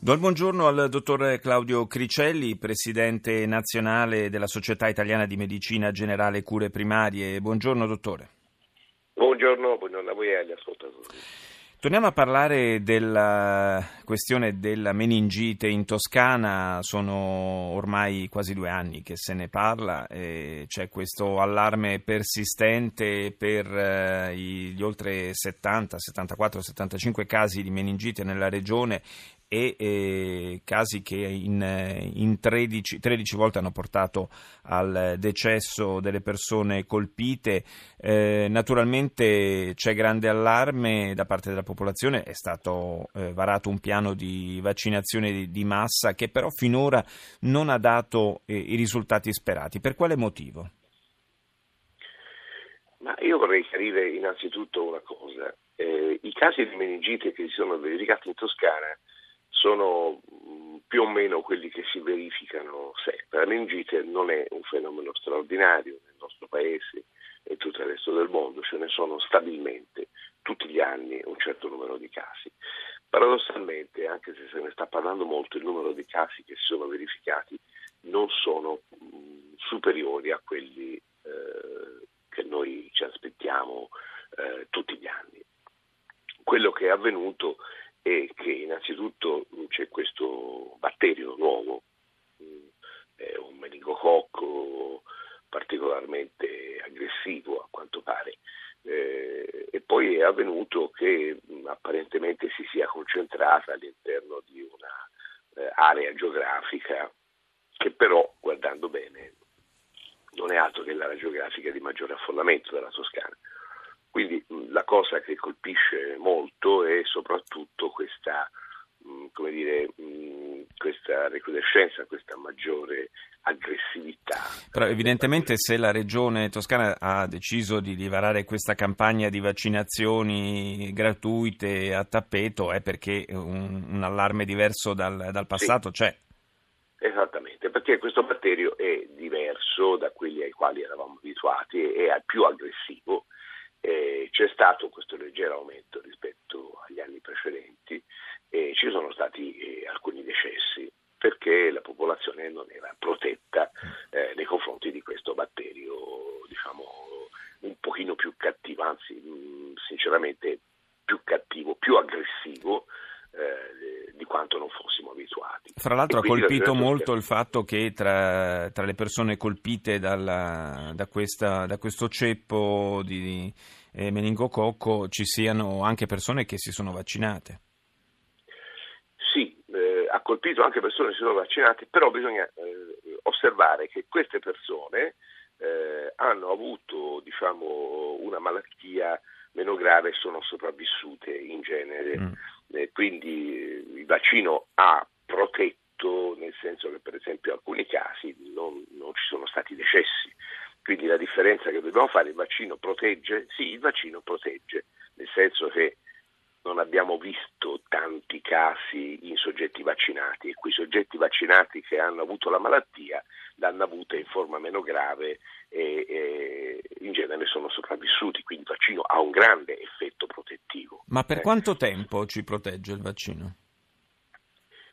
Do il buongiorno al dottor Claudio Cricelli, presidente nazionale della Società Italiana di Medicina Generale Cure Primarie. Buongiorno dottore. Buongiorno, buongiorno a voi e agli ascoltatori. Torniamo a parlare della questione della meningite in Toscana, sono ormai quasi due anni che se ne parla, c'è questo allarme persistente per eh, gli oltre 70, 74, 75 casi di meningite nella regione e eh, casi che in, in 13, 13, volte hanno portato al decesso delle persone colpite. Eh, naturalmente c'è grande allarme da parte della popolazione, è stato eh, varato un piano di vaccinazione di, di, massa che però finora non ha dato eh, i risultati sperati. Per quale motivo? Ma io vorrei chiarire innanzitutto una cosa. Eh, I casi di meningite che si sono verificati in Toscana sono mm, più o meno quelli che si verificano sempre. La meningite non è un fenomeno straordinario nel nostro paese e tutto il resto del mondo, ce ne sono stabilmente tutti gli anni un certo numero di casi. Paradossalmente, anche se se ne sta parlando molto, il numero di casi che si sono verificati non sono mh, mm, superiori a quelli eh, che noi ci aspettiamo eh, tutti gli anni. Quello che è avvenuto è che innanzitutto c'è questo batterio nuovo, è un meningococco particolarmente aggressivo a quanto pare, eh, e poi è avvenuto che apparentemente si sia concentrata all'interno di un'area eh, geografica che però, guardando bene, non è altro che l'area geografica di maggiore affollamento della Toscana. Quindi la cosa che colpisce molto è soprattutto questa recrudescenza, questa maggiore aggressività. Però evidentemente se la regione toscana ha deciso di, di varare questa campagna di vaccinazioni gratuite a tappeto è perché un, un allarme diverso dal, dal passato sì. c'è. Esattamente, perché questo batterio è diverso da quelli ai quali eravamo abituati, è più aggressivo eh, c'è stato questo leggero aumento rispetto agli anni precedenti e ci sono stati eh, alcuni perché la popolazione non era protetta eh, nei confronti di questo batterio, diciamo, un pochino più cattivo, anzi, mh, sinceramente più cattivo, più aggressivo eh, di quanto non fossimo abituati. Fra l'altro ha colpito molto il fatto che tra, tra le persone colpite dalla, da, questa, da, questo ceppo di eh, meningococco ci siano anche persone che si sono vaccinate. Colpito anche persone che si sono vaccinate, però bisogna eh, osservare che queste persone eh, hanno avuto diciamo, una malattia meno grave e sono sopravvissute in genere. Mm eh, quindi il vaccino ha protetto, nel senso che per esempio in alcuni casi non, non ci sono stati decessi. Quindi la differenza che dobbiamo fare, il vaccino protegge? Sì, il vaccino protegge, nel senso che non abbiamo visto tanti casi in soggetti vaccinati e quei soggetti vaccinati che hanno avuto la malattia l'hanno avuta in forma meno grave e, e in genere sono sopravvissuti, quindi il vaccino ha un grande effetto protettivo. Ma per eh. quanto tempo ci protegge il vaccino?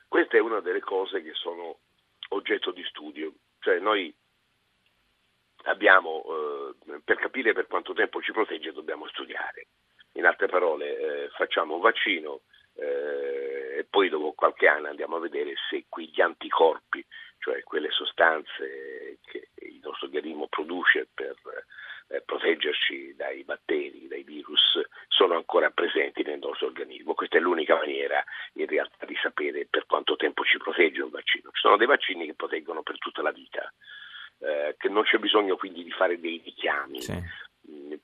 Questa è una delle cose che sono oggetto di studio, cioè noi abbiamo, eh, per capire per quanto tempo ci protegge dobbiamo studiare. Altre parole, eh, facciamo un vaccino eh, e poi dopo qualche anno andiamo a vedere se quegli anticorpi, cioè quelle sostanze che il nostro organismo produce per eh, proteggerci dai batteri, dai virus, sono ancora presenti nel nostro organismo. Questa è l'unica maniera in realtà di sapere per quanto tempo ci protegge un vaccino. Ci sono dei vaccini che proteggono per tutta la vita. Eh, che non c'è bisogno quindi di fare dei richiami, sì.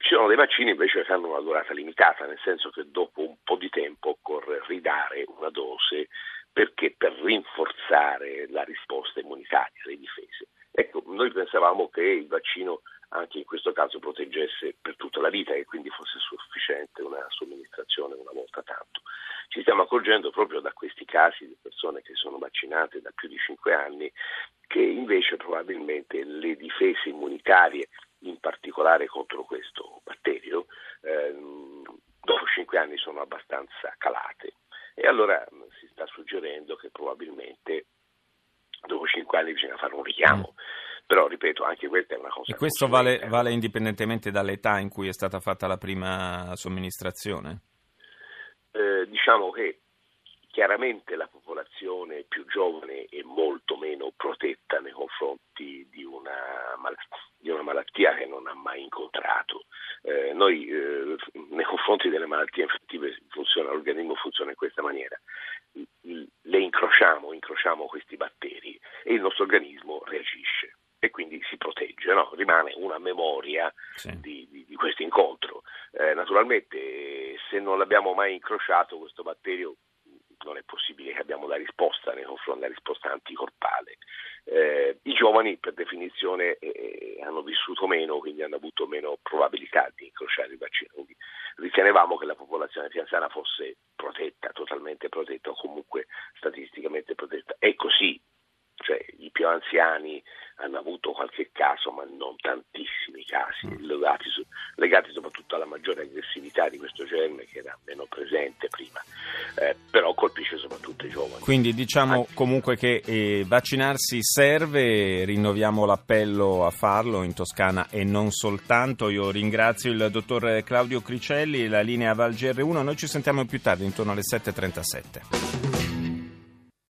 Ci sono dei vaccini invece che hanno una durata limitata, nel senso che dopo un po' di tempo occorre ridare una dose perché per rinforzare la risposta immunitaria, le difese. Ecco, noi pensavamo che il vaccino anche in questo caso proteggesse per tutta la vita e quindi fosse sufficiente una somministrazione una volta tanto. Ci stiamo accorgendo proprio da questi casi di persone che sono vaccinate da più di 5 anni che invece probabilmente le difese immunitarie, in particolare contro questo batterio, ehm, dopo 5 anni sono abbastanza calate. E allora si sta suggerendo che probabilmente dopo 5 anni bisogna fare un richiamo. Mm però ripeto, anche questa è una cosa. E questo vale, vale, indipendentemente dall'età in cui è stata fatta la prima somministrazione? Eh, diciamo che chiaramente la popolazione più giovane è molto meno protetta nei confronti di una, di una malattia che non ha mai incontrato. Eh, noi eh, nei confronti delle malattie infettive funziona, l'organismo funziona in questa maniera. Le incrociamo, incrociamo questi batteri e il nostro organismo reagisce e quindi si protegge, no? rimane una memoria sì. di, di, di, questo incontro. Eh, naturalmente se non l'abbiamo mai incrociato questo batterio non è possibile che abbiamo la risposta nei confronti della risposta anticorpale. Eh, I giovani per definizione eh, hanno vissuto meno, quindi hanno avuto meno probabilità di incrociare il vaccino. Quindi ritenevamo che la popolazione più anziana fosse protetta, totalmente protetta o comunque statisticamente protetta. È così, cioè i più anziani hanno avuto qualche caso, ma non tantissimi casi, mm. legati, su, legati soprattutto alla maggiore aggressività di questo germe che era meno presente prima, eh, però colpisce soprattutto i giovani. Quindi diciamo Anche... comunque che eh, vaccinarsi serve, rinnoviamo l'appello a farlo in Toscana e non soltanto. Io ringrazio il dottor Claudio Cricelli, la linea Val GR1, noi ci sentiamo più tardi, intorno alle 7.37.